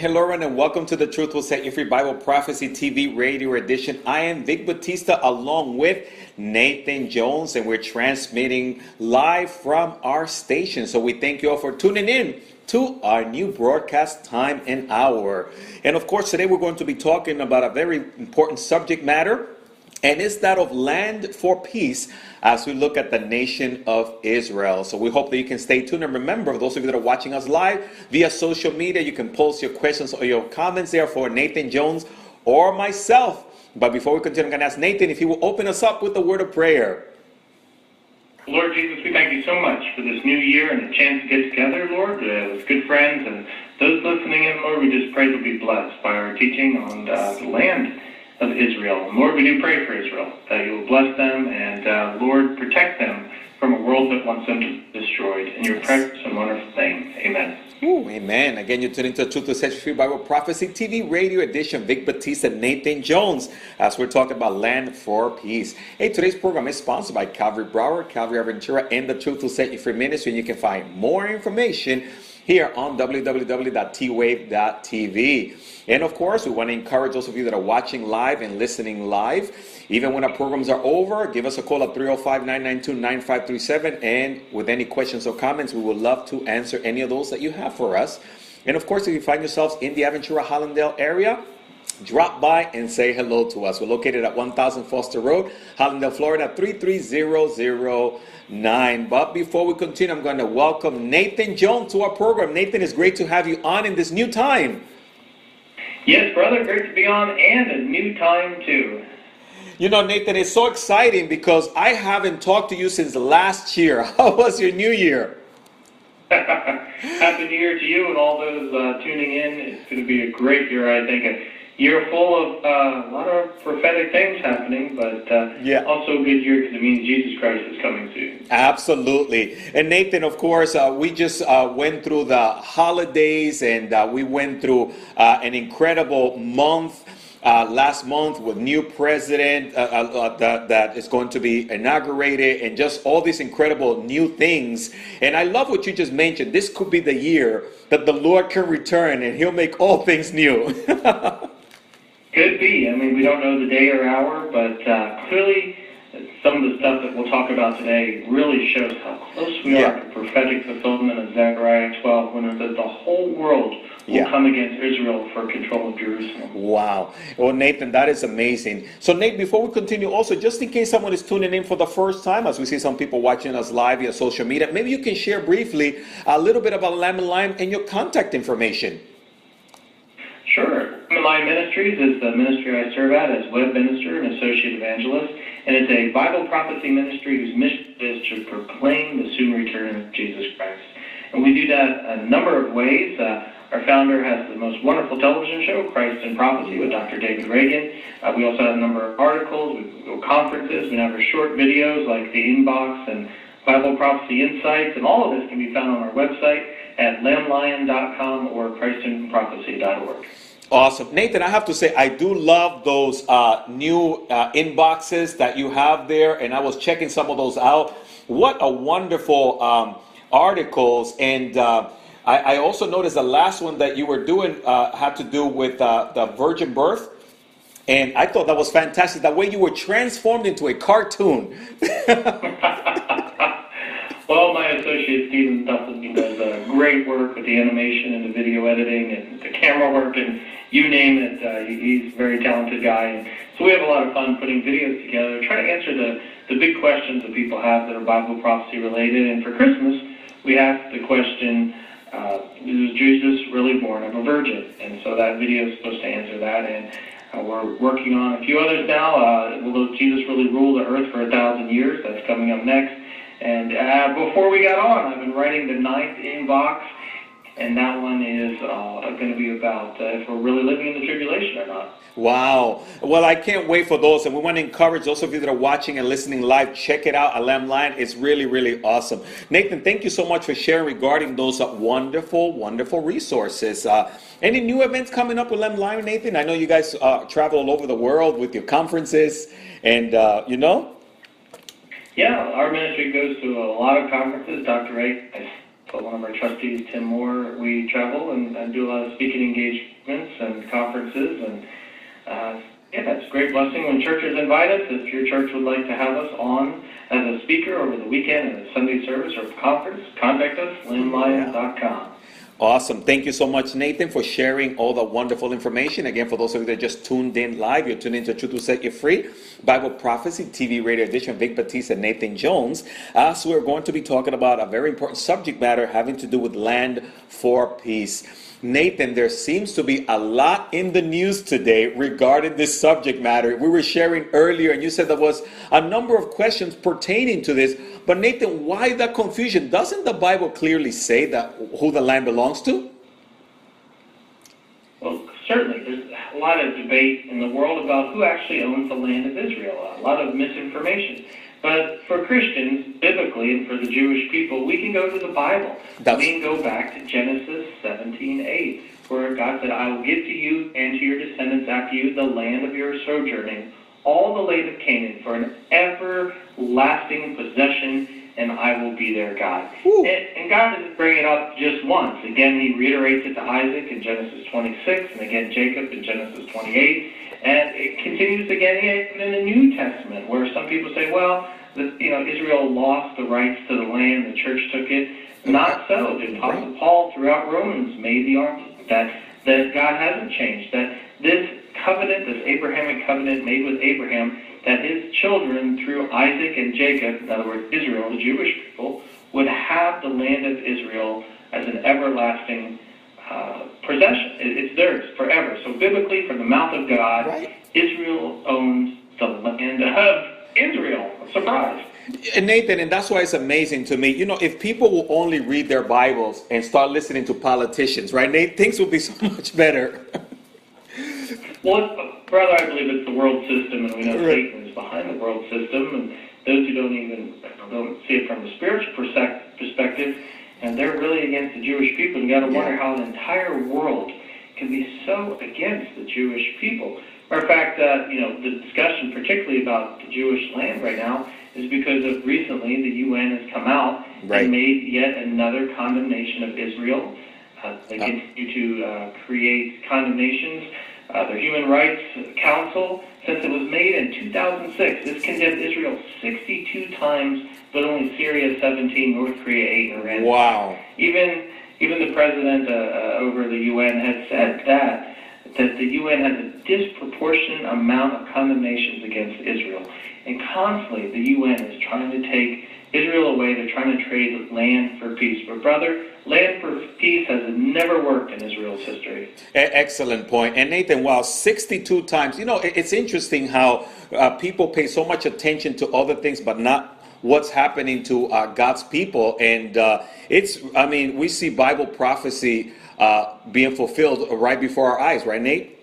Hello, everyone, and welcome to the Truth Will Set You Free Bible Prophecy TV Radio Edition. I am Vic Batista along with Nathan Jones, and we're transmitting live from our station. So we thank you all for tuning in to our new broadcast time and hour. And of course, today we're going to be talking about a very important subject matter and it's that of land for peace as we look at the nation of Israel. So we hope that you can stay tuned. And remember, those of you that are watching us live via social media, you can post your questions or your comments there for Nathan Jones or myself. But before we continue, I'm going to ask Nathan if he will open us up with a word of prayer. Lord Jesus, we thank you so much for this new year and the chance to get together, Lord, uh, with good friends and those listening in, Lord. We just pray to be blessed by our teaching on uh, the land of Israel. Lord, we do pray for Israel, that you will bless them and, uh, Lord, protect them from a world that wants them destroyed. In your precious and wonderful name, amen. Ooh, amen. Again, you're tuning to Truth to Set Free Bible Prophecy TV Radio Edition. Vic Batista, Nathan Jones, as we're talking about land for peace. Hey, today's program is sponsored by Calvary Broward, Calvary Aventura, and the Truth to Set You Free Ministry. And you can find more information here on www.twave.tv. And of course, we want to encourage those of you that are watching live and listening live. Even when our programs are over, give us a call at 305 992 9537. And with any questions or comments, we would love to answer any of those that you have for us. And of course, if you find yourselves in the Aventura Hallandale area, drop by and say hello to us. We're located at 1000 Foster Road, Hallandale, Florida 33009. But before we continue, I'm going to welcome Nathan Jones to our program. Nathan, it's great to have you on in this new time. Yes, brother, great to be on, and a new time too. You know, Nathan, it's so exciting because I haven't talked to you since last year. How was your new year? Happy New Year to you and all those uh, tuning in. It's going to be a great year, I think. Year full of uh, a lot of prophetic things happening, but uh, yeah. also a good year because it means Jesus Christ is coming soon. Absolutely. And Nathan, of course, uh, we just uh, went through the holidays and uh, we went through uh, an incredible month. Uh, last month with new president uh, uh, that, that is going to be inaugurated and just all these incredible new things and i love what you just mentioned this could be the year that the lord can return and he'll make all things new could be i mean we don't know the day or hour but uh, clearly some of the stuff that we'll talk about today really shows how close we yeah. are to prophetic fulfillment of Zechariah 12 when it says the whole world will yeah. come against Israel for control of Jerusalem. Wow. Well, Nathan, that is amazing. So, Nate, before we continue, also, just in case someone is tuning in for the first time, as we see some people watching us live via social media, maybe you can share briefly a little bit about Lamb and Lion and your contact information. Lion Ministries is the ministry I serve at as web minister and associate evangelist, and it's a Bible prophecy ministry whose mission is to proclaim the soon return of Jesus Christ. And we do that a number of ways. Uh, our founder has the most wonderful television show, Christ in Prophecy, with Dr. David Reagan. Uh, we also have a number of articles, we go conferences, we have our short videos like the Inbox and Bible Prophecy Insights, and all of this can be found on our website at lamblion.com or christinprophecy.org. Awesome. Nathan, I have to say, I do love those uh, new uh, inboxes that you have there, and I was checking some of those out. What a wonderful um, articles. And uh, I, I, also noticed the last one that you were doing uh, had to do with uh, the virgin birth. And I thought that was fantastic. That way you were transformed into a cartoon. well, my associate Stephen Duffin does uh, great work with the animation and the video editing and the camera work and you name it. Uh, he's a very talented guy. And so we have a lot of fun putting videos together, trying to answer the, the big questions that people have that are Bible prophecy related. And for Christmas, we asked the question, uh, is Jesus really born of a virgin? And so that video is supposed to answer that. And uh, we're working on a few others now. Uh, will Jesus really rule the earth for a thousand years? That's coming up next. And uh, before we got on, I've been writing the ninth inbox and that one is uh, going to be about uh, if we're really living in the tribulation or not. Wow. Well, I can't wait for those. And we want to encourage those of you that are watching and listening live, check it out, Lamb Lion. It's really, really awesome. Nathan, thank you so much for sharing regarding those uh, wonderful, wonderful resources. Uh, any new events coming up with Lamb Lion, Nathan? I know you guys uh, travel all over the world with your conferences and, uh, you know? Yeah, our ministry goes to a lot of conferences. Dr. Ray uh, one of our trustees, Tim Moore, we travel and, and do a lot of speaking engagements and conferences. And uh, yeah, it's a great blessing when churches invite us. If your church would like to have us on as a speaker over the weekend in a Sunday service or conference, contact us, lamblion.com. Awesome. Thank you so much, Nathan, for sharing all the wonderful information. Again, for those of you that just tuned in live, you're tuned into Truth Will Set You Free, Bible Prophecy TV radio edition, Vic Batista and Nathan Jones. Uh, so we're going to be talking about a very important subject matter having to do with land for peace. Nathan, there seems to be a lot in the news today regarding this subject matter. We were sharing earlier, and you said there was a number of questions pertaining to this. But Nathan, why the confusion? Doesn't the Bible clearly say that who the land belongs to? Well, certainly. There's a lot of debate in the world about who actually owns the land of Israel. A lot of misinformation. But for Christians, biblically, and for the Jewish people, we can go to the Bible. That's- We can go back to Genesis 17:8, where God said, "I will give to you and to your descendants after you the land of your sojourning, all the land of Canaan, for an everlasting possession, and I will be their God." And, and God doesn't bring it up just once. Again, He reiterates it to Isaac in Genesis 26, and again Jacob in Genesis 28. And it continues again in the New Testament, where some people say, well, the, you know, Israel lost the rights to the land, the church took it. Not so. The Apostle Paul, throughout Romans, made the argument that, that God hasn't changed, that this covenant, this Abrahamic covenant made with Abraham, that his children, through Isaac and Jacob, in other words, Israel, the Jewish people, would have the land of Israel as an everlasting uh, possession. It, it's theirs forever. So biblically, from the mouth of God, Right. Israel owns the land of Israel. Surprise. And Nathan, and that's why it's amazing to me. You know, if people will only read their Bibles and start listening to politicians, right, Nate, things would be so much better. Well, it's, brother, I believe it's the world system, and we know Right. Satan is behind the world system, and those who don't even don't see it from a spiritual perspective, and they're really against the Jewish people. And you got to wonder how an entire world can be so against the Jewish people. Matter of fact, uh, you know, the discussion, particularly about the Jewish land right now, is because of recently the UN has come out Right. and made yet another condemnation of Israel. Uh, they Uh. continue to uh, create condemnations. Uh, the Human Rights Council, since it was made in 2006, this condemned Israel 62 times, but only Syria 17, North Korea 8, and Iran wow. even even the president uh, uh, over the UN has said that that the UN has a disproportionate amount of condemnations against Israel, and constantly the UN is trying to take Israel away. They're trying to trade land for peace. But brother, land for peace has never worked in Israel's history. Excellent point. And Nathan, wow, 62 times. You know, it's interesting how uh, people pay so much attention to other things, but not what's happening to uh, God's people. And uh, it's, I mean, we see Bible prophecy uh, being fulfilled right before our eyes, right, Nate?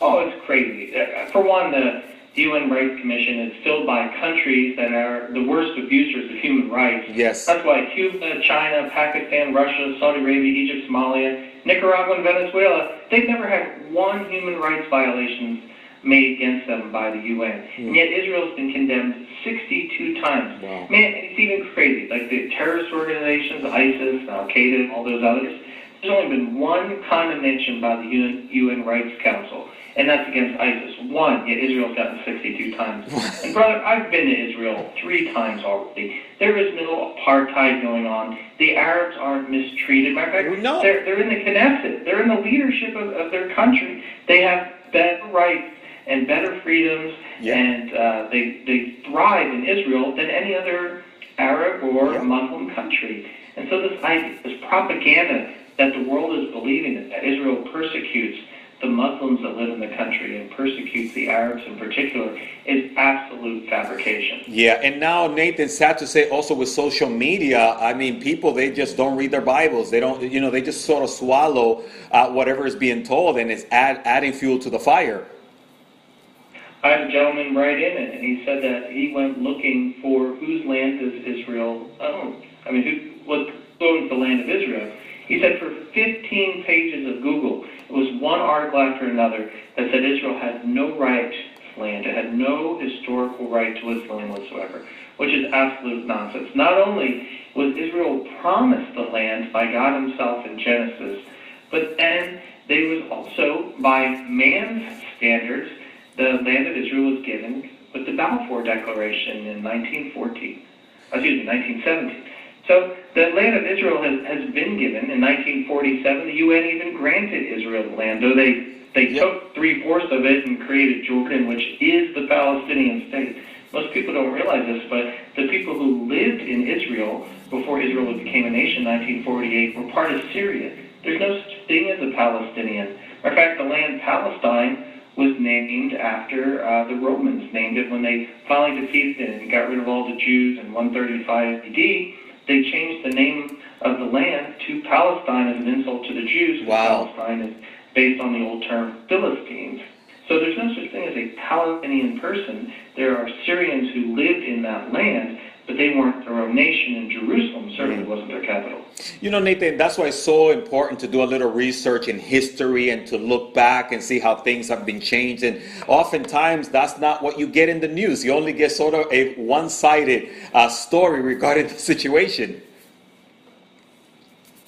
Oh, it's crazy. Uh, For one, the UN Rights Commission is filled by countries that are the worst abusers of human rights. Yes. That's why Cuba, China, Pakistan, Russia, Saudi Arabia, Egypt, Somalia, Nicaragua, and Venezuela, they've never had one human rights violation made against them by the UN. Hmm. And yet Israel's been condemned 62 times. Wow. Man, it's even crazy. Like the terrorist organizations, ISIS, Al Qaeda, and all those others, there's only been one condemnation by the UN, UN Rights Council, and that's against ISIS. One, yet Israel's gotten 62 times. and brother, I've been to Israel three times already. There is no apartheid going on. The Arabs aren't mistreated. Matter of fact, No. they're, they're in the Knesset. They're in the leadership of, of their country. They have better rights and better freedoms, Yeah. and uh, they, they thrive in Israel than any other Arab or Yeah. Muslim country. And so this this propaganda that the world is believing that Israel persecutes the Muslims that live in the country and persecutes the Arabs in particular is absolute fabrication. Yeah, and now Nathan, sad to say, also with social media, I mean, people they just don't read their Bibles. They don't, you know, they just sort of swallow uh, whatever is being told, and it's add, adding fuel to the fire. I had a gentleman write in and he said that he went looking for whose land does Israel own. I mean, who what owns the land of Israel? He said for 15 pages of Google, it was one article after another that said Israel has no right to land. It had no historical right to its land whatsoever, which is absolute nonsense. Not only was Israel promised the land by God Himself in Genesis, but then they was also, by man's standards, the land of Israel was given with the Balfour Declaration in 1914. Excuse me, 1917. So the land of Israel has, has been given in 1947. The UN even granted Israel the land, though they they yep. took three fourths of it and created Jordan, which is the Palestinian state. Most people don't realize this, but the people who lived in Israel before Israel became a nation in 1948 were part of Syria. There's no such thing as a Palestinian. In fact, the land Palestine was named after uh, the Romans named it when they finally defeated it and got rid of all the Jews in 135 AD. They changed the name of the land to Palestine as an insult to the Jews. Wow. Palestine is based on the old term Philistines. So there's no such thing as a Palestinian person. There are Syrians who lived in that land, but they weren't their own nation, and Jerusalem certainly wasn't their capital. You know, Nathan, that's why it's so important to do a little research in history and to look back and see how things have been changed. And oftentimes, that's not what you get in the news. You only get sort of a one sided uh, story regarding the situation.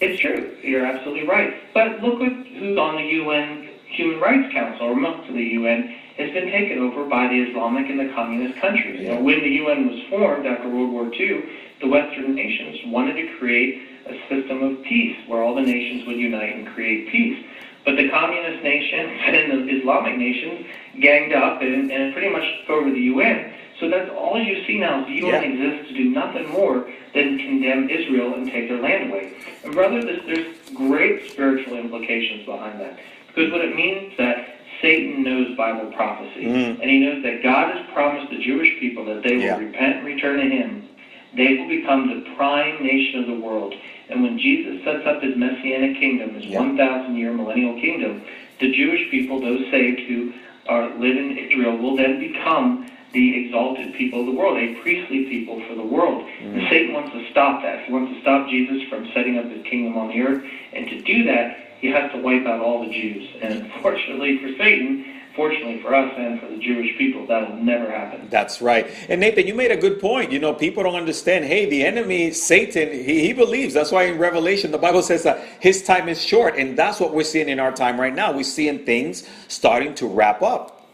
It's true. You're absolutely right. But look at who's on the UN Human Rights Council, or most of the UN, has been taken over by the Islamic and the communist countries. Yeah. You know, when the UN was formed after World War II, the Western nations wanted to create a system of peace where all the nations would unite and create peace. But the communist nations and the Islamic nations ganged up and, and pretty much took over the UN. So that's all you see now. The UN yeah. exists to do nothing more than condemn Israel and take their land away. And brother, there's, there's great spiritual implications behind that. Because what it means that Satan knows Bible prophecy. Mm. And he knows that God has promised the Jewish people that they will yeah. repent and return to him. They will become the prime nation of the world. And when Jesus sets up his messianic kingdom, his yeah. 1,000 year millennial kingdom, the Jewish people, those saved who are live in Israel, will then become the exalted people of the world, a priestly people for the world. Mm. And Satan wants to stop that. He wants to stop Jesus from setting up his kingdom on the earth. And to do that, he has to wipe out all the Jews. And unfortunately for Satan, fortunately for us and for the Jewish people, that'll never happen. That's right. And Nathan, you made a good point. You know, people don't understand. Hey, the enemy, Satan, he, he believes. That's why in Revelation, the Bible says that his time is short. And that's what we're seeing in our time right now. We're seeing things starting to wrap up.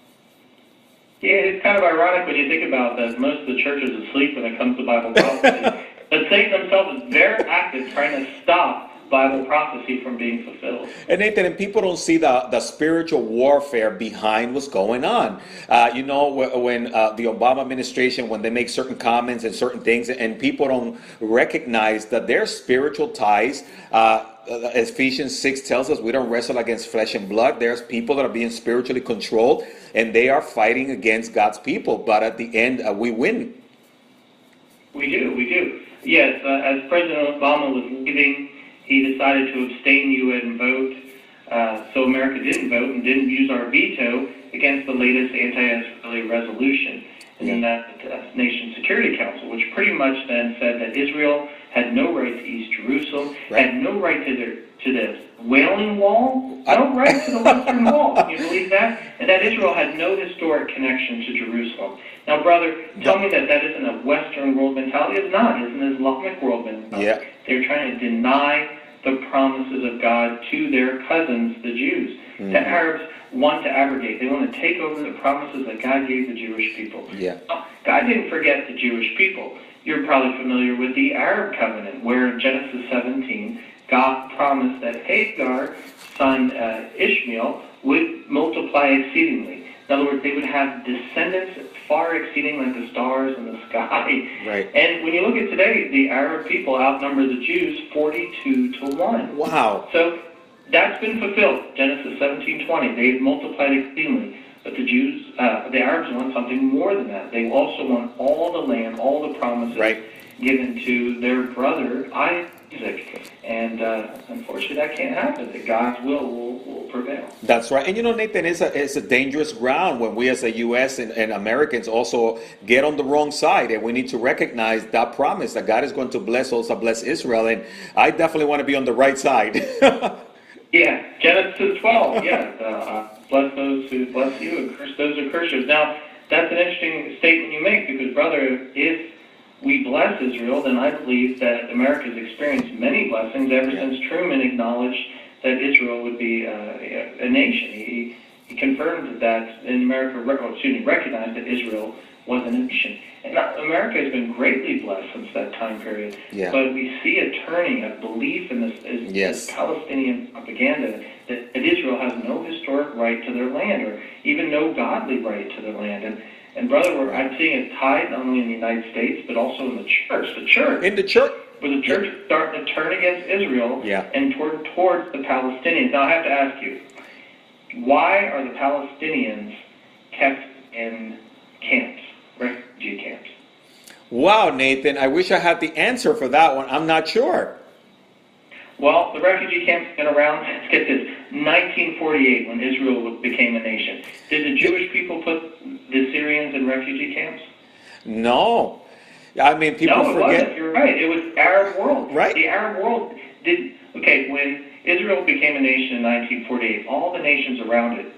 Yeah, it's kind of ironic when you think about that. Most of the church is asleep when it comes to Bible prophecy. but Satan himself is very active trying to stop Bible prophecy from being fulfilled. And Nathan, and people don't see the, the spiritual warfare behind what's going on. Uh, you know, when uh, the Obama administration, when they make certain comments and certain things, and people don't recognize that their spiritual ties. Uh, uh Ephesians 6 tells us we don't wrestle against flesh and blood. There's people that are being spiritually controlled and they are fighting against God's people. But at the end, uh, we win. We do, we do. Yes, uh, as President Obama was leaving he decided to abstain UN vote. Uh, so America didn't vote and didn't use our veto against the latest anti-Israeli resolution in that uh, Nation Security Council, which pretty much then said that Israel had no right to East Jerusalem, right. had no right to their to the Wailing Wall, no right to the Western Wall. Can you believe that? And that Israel had no historic connection to Jerusalem. Now, brother, tell me that that isn't a Western world mentality. It's not. It's an Islamic world mentality. Yeah. They're trying to deny the promises of God to their cousins, the Jews. Mm-hmm. The Arabs want to abrogate. They want to take over the promises that God gave the Jewish people. Yeah. God didn't forget the Jewish people. You're probably familiar with the Arab covenant, where in Genesis 17, God promised that Hagar, son uh, Ishmael, would multiply exceedingly. In other words, they would have descendants far exceeding like the stars in the sky. Right. And when you look at today, the Arab people outnumber the Jews 42 to 1. Wow. So that's been fulfilled. Genesis 17:20. They've multiplied exceedingly. But the Jews, uh, the Arabs want something more than that. They also want all the land, all the promises right. given to their brother Isaac music. And uh, unfortunately, that can't happen. That God's will will, will prevail. That's right. And you know, Nathan, it's a, it's a dangerous ground when we as a U.S. And, and Americans also get on the wrong side. And we need to recognize that promise that God is going to bless, also bless Israel. And I definitely want to be on the right side. yeah, Genesis 12. Yeah. Uh, bless those who bless you and curse those who curse you. Now, that's an interesting statement you make because, brother, if we bless Israel, then I believe that America has experienced many blessings ever Yeah. since Truman acknowledged that Israel would be uh, a nation. He, he confirmed that in America, oh, excuse me, recognized that Israel was a nation. And America has been greatly blessed since that time period. Yeah. But we see a turning, of belief in this, is, Yes. this Palestinian propaganda that, that Israel has no historic right to their land or even no godly right to their land. And, and brother, we're, I'm seeing it tied not only in the United States, but also in the church. The church In the church, where the church is starting to turn against Israel Yeah. and toward towards the Palestinians. Now I have to ask you, why are the Palestinians kept in camps, refugee camps? wow, Nathan, I wish I had the answer for that one. I'm not sure. Well, the refugee camps have been around, let's get this, 1948 when Israel became a nation. Did the Jewish people put the Syrians in refugee camps? No. I mean, people no, it forget. wasn't. You're right. It was Arab world. Right. The Arab world did. Okay, when Israel became a nation in 1948, all the nations around it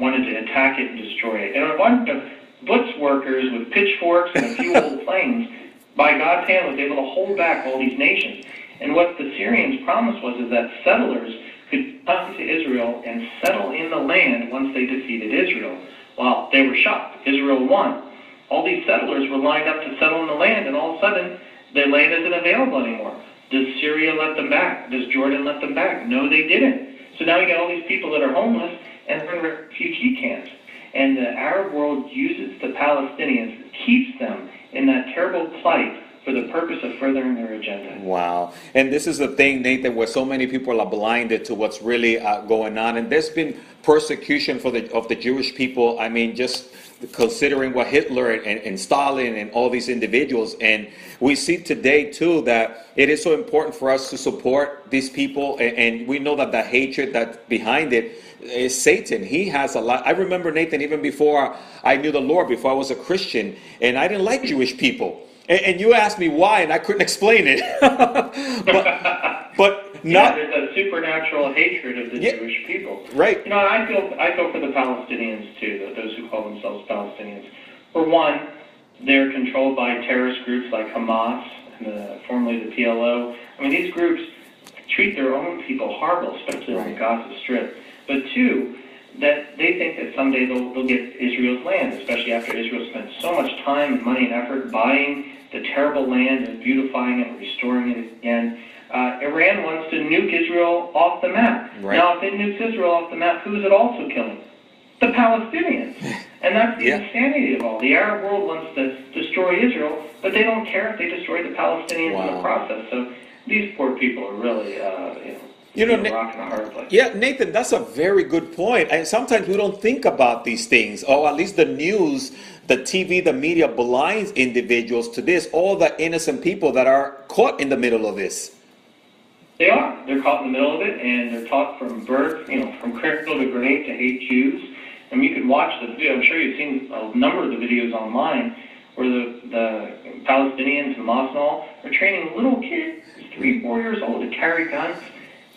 wanted to attack it and destroy it. And a bunch of butch workers with pitchforks and a few old planes, by God's hand, was able to hold back all these nations. And what the Syrians promised was is that settlers could come to Israel and settle in the land once they defeated Israel. Well, they were shocked. Israel won all these settlers were lined up to settle in the land, and all of a sudden, their land isn't available anymore. Does Syria let them back? Does Jordan let them back? No, they didn't. So now you got all these people that are homeless and they're in refugee camps. And the Arab world uses the Palestinians, keeps them in that terrible plight for the purpose of furthering their agenda. Wow. And this is the thing, Nathan, where so many people are blinded to what's really uh, going on. And there's been persecution for the of the Jewish people. I mean, just considering what Hitler and, and, Stalin and all these individuals. And we see today, too, that it is so important for us to support these people. And, and we know that the hatred that's behind it is Satan. He has a lot. I remember, Nathan, even before I knew the Lord, before I was a Christian, and I didn't like Jewish people. And, and you asked me why, and I couldn't explain it. but, but Yeah, not there's a supernatural hatred of the Yeah. Jewish people. right. You know, I feel I feel for the Palestinians too, those who call themselves Palestinians. For one, they're controlled by terrorist groups like Hamas and the, formerly the PLO. I mean, these groups treat their own people horrible, especially on the Right. Gaza Strip. But two, that they think that someday they'll, they'll get Israel's land, especially after Israel spent so much time and money and effort buying the terrible land and beautifying it and restoring it again. Uh, Iran wants to nuke Israel off the map. Right. Now, if it nukes Israel off the map, who is it also killing? The Palestinians. And that's the Yeah. insanity of all. The Arab world wants to destroy Israel, but they don't care if they destroy the Palestinians in the process. So these poor people are really, uh, you know, You know, Na- rock and a hard place. Yeah, Nathan, that's a very good point. And sometimes we don't think about these things, or at least the news, the TV, the media blinds individuals to this, all the innocent people that are caught in the middle of this. They are. They're caught in the middle of it, and they're taught from birth, you know, from cradle to grave to hate Jews. I mean, you can watch the video. I'm sure you've seen a number of the videos online where the, the Palestinians, and all, are training little kids, three, four years old, to carry guns.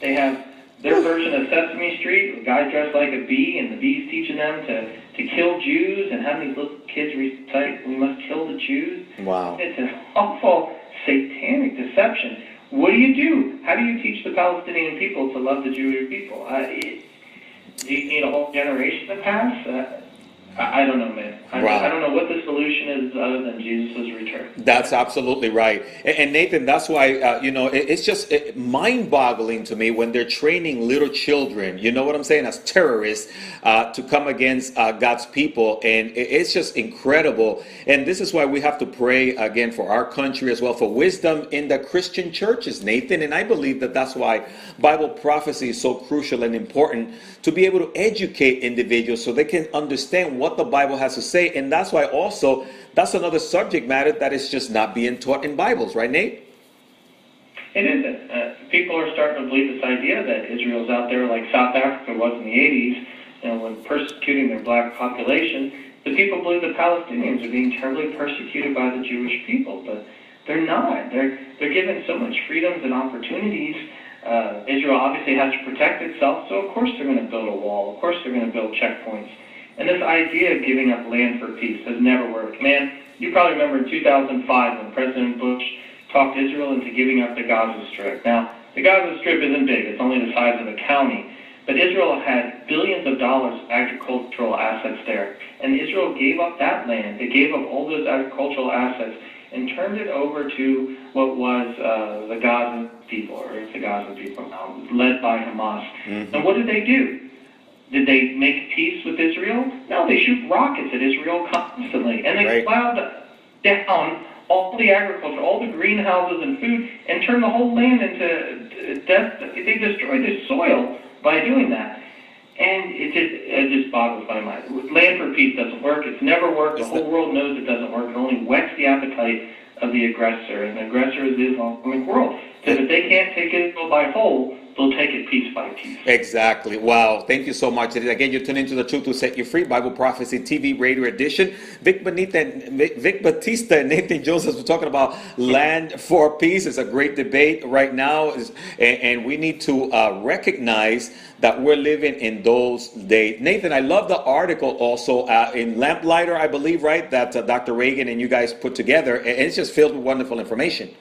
They have their version of Sesame Street, a guy dressed like a bee, and the bee's teaching them to, to kill Jews, and having these little kids recite, we must kill the Jews. Wow. It's an awful satanic deception. What do you do? How do you teach the Palestinian people to love the Jewish people? Uh, it, do you need a whole generation to pass? Uh, I, I don't know, man. I, Wow. I don't know what the solution is other than Jesus' return. That's absolutely right. And, and Nathan, that's why, uh, you know, it, it's just mind boggling to me when they're training little children, you know what I'm saying, as terrorists uh, to come against uh, God's people. And it, it's just incredible. And this is why we have to pray again for our country as well, for wisdom in the Christian churches, Nathan. And I believe that that's why Bible prophecy is so crucial and important to be able to educate individuals so they can understand what the Bible has to say. And that's why also that's another subject matter that is just not being taught in Bibles, right, Nate? It isn't. Uh, people are starting to believe this idea that Israel's out there like South Africa was in the 80s, you know, when persecuting their black population. The people believe the Palestinians are being terribly persecuted by the Jewish people, but they're not. They're they're given so much freedoms and opportunities. Uh, Israel obviously has to protect itself, so of course they're going to build a wall. Of course they're going to build checkpoints. And this idea of giving up land for peace has never worked. Man, you probably remember in 2005 when President Bush talked Israel into giving up the Gaza Strip. Now, the Gaza Strip isn't big, it's only the size of a county. But Israel had billions of dollars of agricultural assets there. And Israel gave up that land. They gave up all those agricultural assets and turned it over to what was uh, the Gaza people, or it's the Gaza people now, led by Hamas. Mm-hmm. And what did they do? Did they make peace with Israel? No, they shoot rockets at Israel constantly, and they right. plowed down all the agriculture, all the greenhouses and food, and turn the whole land into death. They destroy the soil by doing that. And it just it just boggles my mind. Land for peace doesn't work. It's never worked. The whole world knows it doesn't work. It only whets the appetite of the aggressor, and the aggressor is the Islamic world. Because if they can't take Israel by whole, they'll take it piece by piece. Exactly. Wow. Thank you so much. Again, you're tuning into the Truth to Set You Free Bible Prophecy TV Radio Edition. Vic, Benita, Vic Batista and Nathan Joseph were talking about land for peace. It's a great debate right now, and we need to uh, recognize that we're living in those days. Nathan, I love the article also uh, in Lamplighter, I believe, right, that uh, Dr. Reagan and you guys put together, and it's just filled with wonderful information.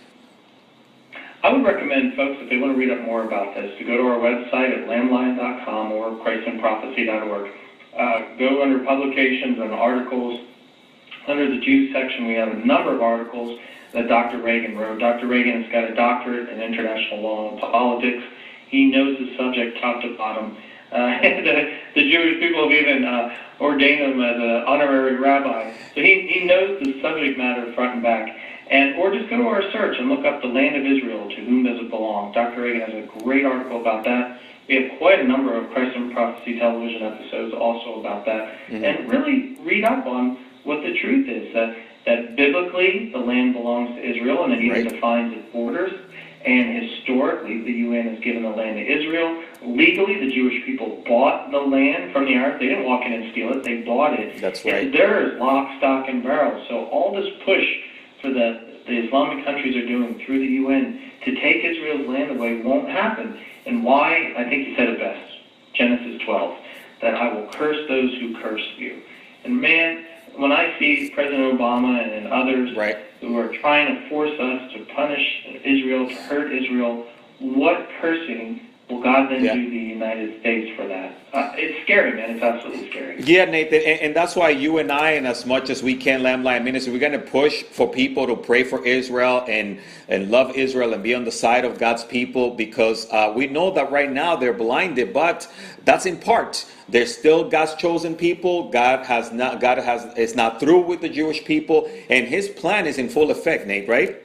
I would recommend folks, if they want to read up more about this, to go to our website at lamblion.com or christinprophecy.org. Uh, go under publications and articles. Under the Jews section, we have a number of articles that Dr. Reagan wrote. Dr. Reagan has got a doctorate in international law and politics. He knows the subject top to bottom. Uh, uh, the Jewish people have even uh, ordained him as an honorary rabbi. So he, he knows the subject matter front and back. And or just go to our search and look up the land of Israel. To whom does it belong? Dr. Reagan has a great article about that. We have quite a number of Christ in Prophecy television episodes also about that. Mm-hmm. And really read up on what the truth is. That that biblically the land belongs to Israel, and it even right. defines its borders. And historically, the UN has given the land to Israel. Legally, the Jewish people bought the land from the Arabs. They didn't walk in and steal it; they bought it. That's right. And theirs, lock, stock, and barrel. So all this push for the, the Islamic countries are doing through the UN to take Israel's land away won't happen. And why? I think he said it best. Genesis 12, that I will curse those who curse you. And man, when I see President Obama and others right. who are trying to force us to punish Israel, to hurt Israel, what cursing will God then yeah. do the United States for that? Uh, it's scary, man. It's absolutely scary. Yeah, Nathan, and, and, that's why you and I, and as much as we can, Lamb Lion Ministry, we're going to push for people to pray for Israel and and love Israel and be on the side of God's people because uh, we know that right now they're blinded, but that's in part. They're still God's chosen people. God has not. God has is not through with the Jewish people, and His plan is in full effect. Nate, right?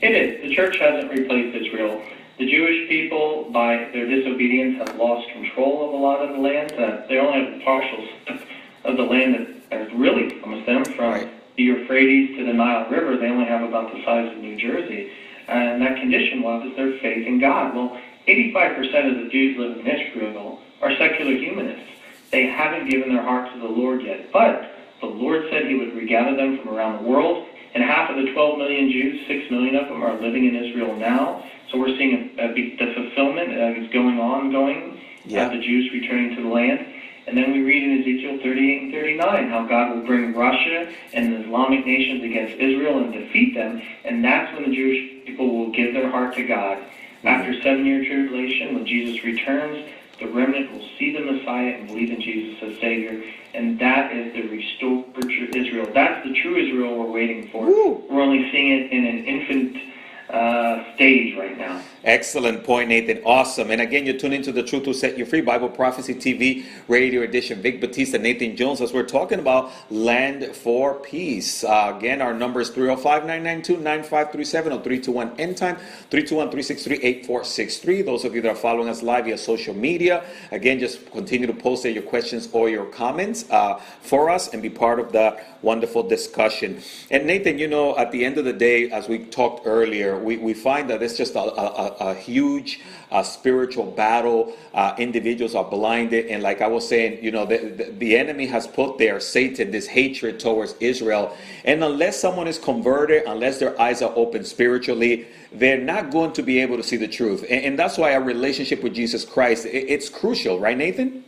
It is. The church hasn't replaced Israel. The Jewish people, by their disobedience, have lost control of a lot of the land. Uh, they only have partial of the land that is really comes them from right. the Euphrates to the Nile River. They only have about the size of New Jersey. And that condition was is their faith in God. Well, 85% of the Jews living in Israel are secular humanists. They haven't given their heart to the Lord yet. But the Lord said he would regather them from around the world. And half of the 12 million Jews, 6 million of them, are living in Israel now. So we're seeing a, a, the fulfillment uh, is going on, going. Yeah. Uh, the Jews returning to the land. And then we read in Ezekiel 38 and 39 how God will bring Russia and the Islamic nations against Israel and defeat them. And that's when the Jewish people will give their heart to God. Mm-hmm. After seven year tribulation, when Jesus returns, the remnant will see the Messiah and believe in Jesus as Savior. And that is the restored Israel. That's the true Israel we're waiting for. Woo. We're only seeing it in an infant uh, stage right now. Excellent point, Nathan. Awesome. And again, you're tuning to the Truth Will Set You Free Bible Prophecy TV Radio Edition. Vic Batista, Nathan Jones, as we're talking about land for peace. Uh, again, our number is 305 992 9537 or 321 End Time 321 363 8463. Those of you that are following us live via social media, again, just continue to post your questions or your comments uh, for us and be part of the wonderful discussion. And Nathan, you know, at the end of the day, as we talked earlier, we, we find that it's just a, a, a huge uh, spiritual battle. Uh, individuals are blinded. And like I was saying, you know, the, the, the enemy has put there, Satan, this hatred towards Israel. And unless someone is converted, unless their eyes are open spiritually, they're not going to be able to see the truth. And, and that's why our relationship with Jesus Christ, it, it's crucial, right, Nathan?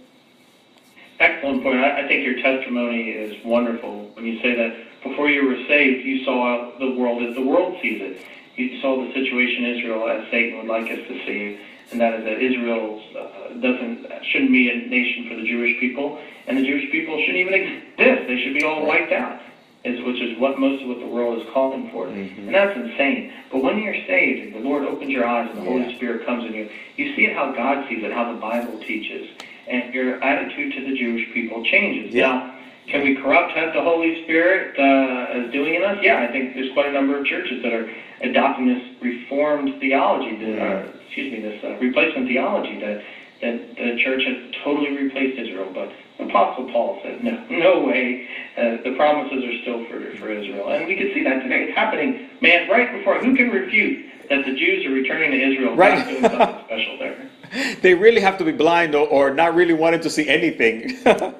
excellent point. I, I think your testimony is wonderful when you say that before you were saved, you saw the world as the world sees it. You saw the situation in Israel as Satan would like us to see, and that is that Israel uh, doesn't shouldn't be a nation for the Jewish people, and the Jewish people shouldn't even exist. They should be all wiped out is, which is what most of what the world is calling for. Mm-hmm. And that's insane. But when you're saved and the Lord opens your eyes and the yeah. Holy Spirit comes in you, you see it how God sees it, how the Bible teaches, and your attitude to the Jewish people changes. Yeah. Now, can we corrupt what the Holy Spirit uh, is doing in us? Yeah, I think there's quite a number of churches that are adopting this reformed theology, that, uh, excuse me, this uh, replacement theology that that the church has totally replaced Israel. But Apostle Paul said, no, no way. Uh, the promises are still for, for Israel. And we can see that today. It's happening, man, right before. Who can refute that the Jews are returning to Israel? Right. doing something special there. They really have to be blind or, or not really wanting to see anything.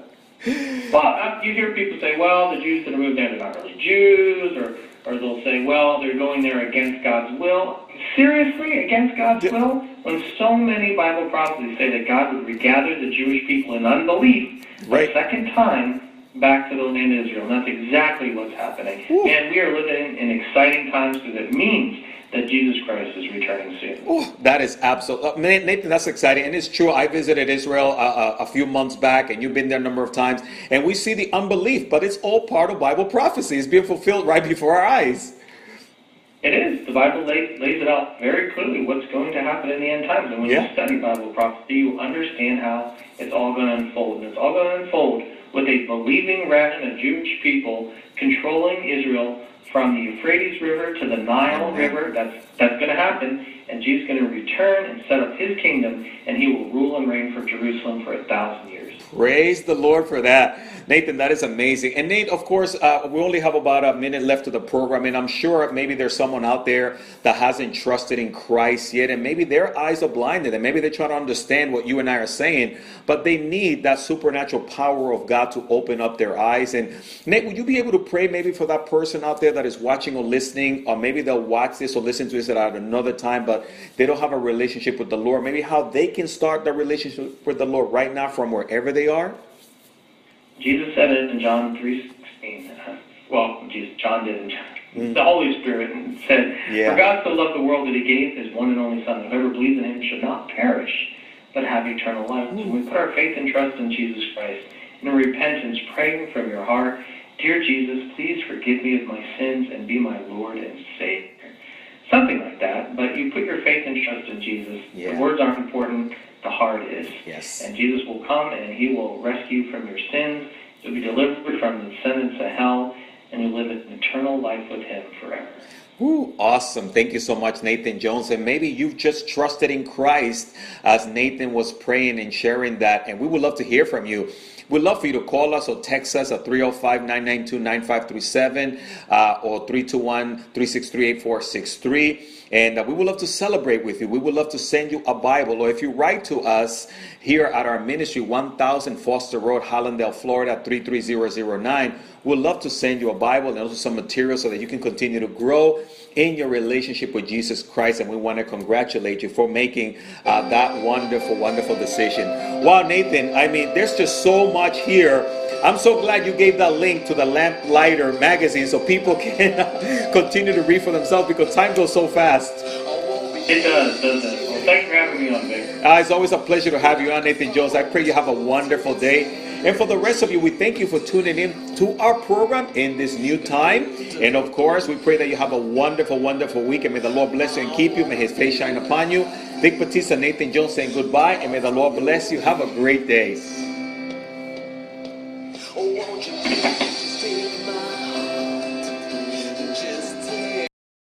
well, uh, you hear people say, well, the Jews that are moved there, they're not really Jews, or, or they'll say, well, they're going there against God's will. Seriously, against God's yeah. will? When so many Bible prophecies say that God would regather the Jewish people in unbelief right. a second time back to the land of Israel. And that's exactly what's happening. Ooh. And we are living in exciting times because it means that Jesus Christ is returning soon. Oh, that is absolutely, uh, Nathan, that's exciting. And it's true. I visited Israel uh, uh, a few months back, and you've been there a number of times. And we see the unbelief, but it's all part of Bible prophecy. It's being fulfilled right before our eyes. It is. The Bible lays, lays it out very clearly what's going to happen in the end times. And when yeah. you study Bible prophecy, you understand how it's all going to unfold. And it's all going to unfold with a believing remnant of Jewish people controlling Israel from the Euphrates River to the Nile River. That's that's going to happen, and Jesus is going to return and set up His kingdom, and He will rule and reign for Jerusalem for a thousand years. Praise the Lord for that. Nathan, that is amazing. And Nate, of course, uh, we only have about a minute left of the program, and I'm sure maybe there's someone out there that hasn't trusted in Christ yet, and maybe their eyes are blinded, and maybe they try to understand what you and I are saying, but they need that supernatural power of God to open up their eyes. And Nate, would you be able to pray maybe for that person out there that is watching or listening, or maybe they'll watch this or listen to this at another time, but they don't have a relationship with the Lord? Maybe how they can start the relationship with the Lord right now from wherever they are? Jesus said it in John 3.16. Uh, well, Jesus, John did in John. Mm. The Holy Spirit said, yeah. For God so loved the world that he gave his one and only Son, that whoever believes in him should not perish, but have eternal life. Mm. So we put our faith and trust in Jesus Christ. In repentance, praying from your heart, Dear Jesus, please forgive me of my sins and be my Lord and Savior. Something like that, but you put your faith and trust in Jesus. Yeah. The words aren't important the heart is. Yes. And Jesus will come and he will rescue you from your sins. You'll be delivered from the sentence of hell, and you'll live an eternal life with him forever. Ooh, awesome. Thank you so much, Nathan Jones. And maybe you've just trusted in Christ as Nathan was praying and sharing that. And we would love to hear from you. We'd love for you to call us or text us at 305 992 9537 uh, or 321 363 8463. And uh, we would love to celebrate with you. We would love to send you a Bible. Or if you write to us here at our ministry, 1000 Foster Road, Hallandale, Florida, 33009, we'd love to send you a Bible and also some material so that you can continue to grow in your relationship with Jesus Christ. And we want to congratulate you for making uh, that wonderful, wonderful decision. Wow, Nathan, I mean, there's just so much here I'm so glad you gave that link to the Lamplighter magazine so people can continue to read for themselves because time goes so fast podcast. It does, does it? Well, thanks for having me on, Vic. Uh, it's always a pleasure to have you on, Nathan Jones. I pray you have a wonderful day. And for the rest of you, we thank you for tuning in to our program in this new time. And of course, we pray that you have a wonderful, wonderful week. And may the Lord bless you and keep you. May His face shine upon you. Vic Batista, Nathan Jones saying goodbye. And may the Lord bless you. Have a great day.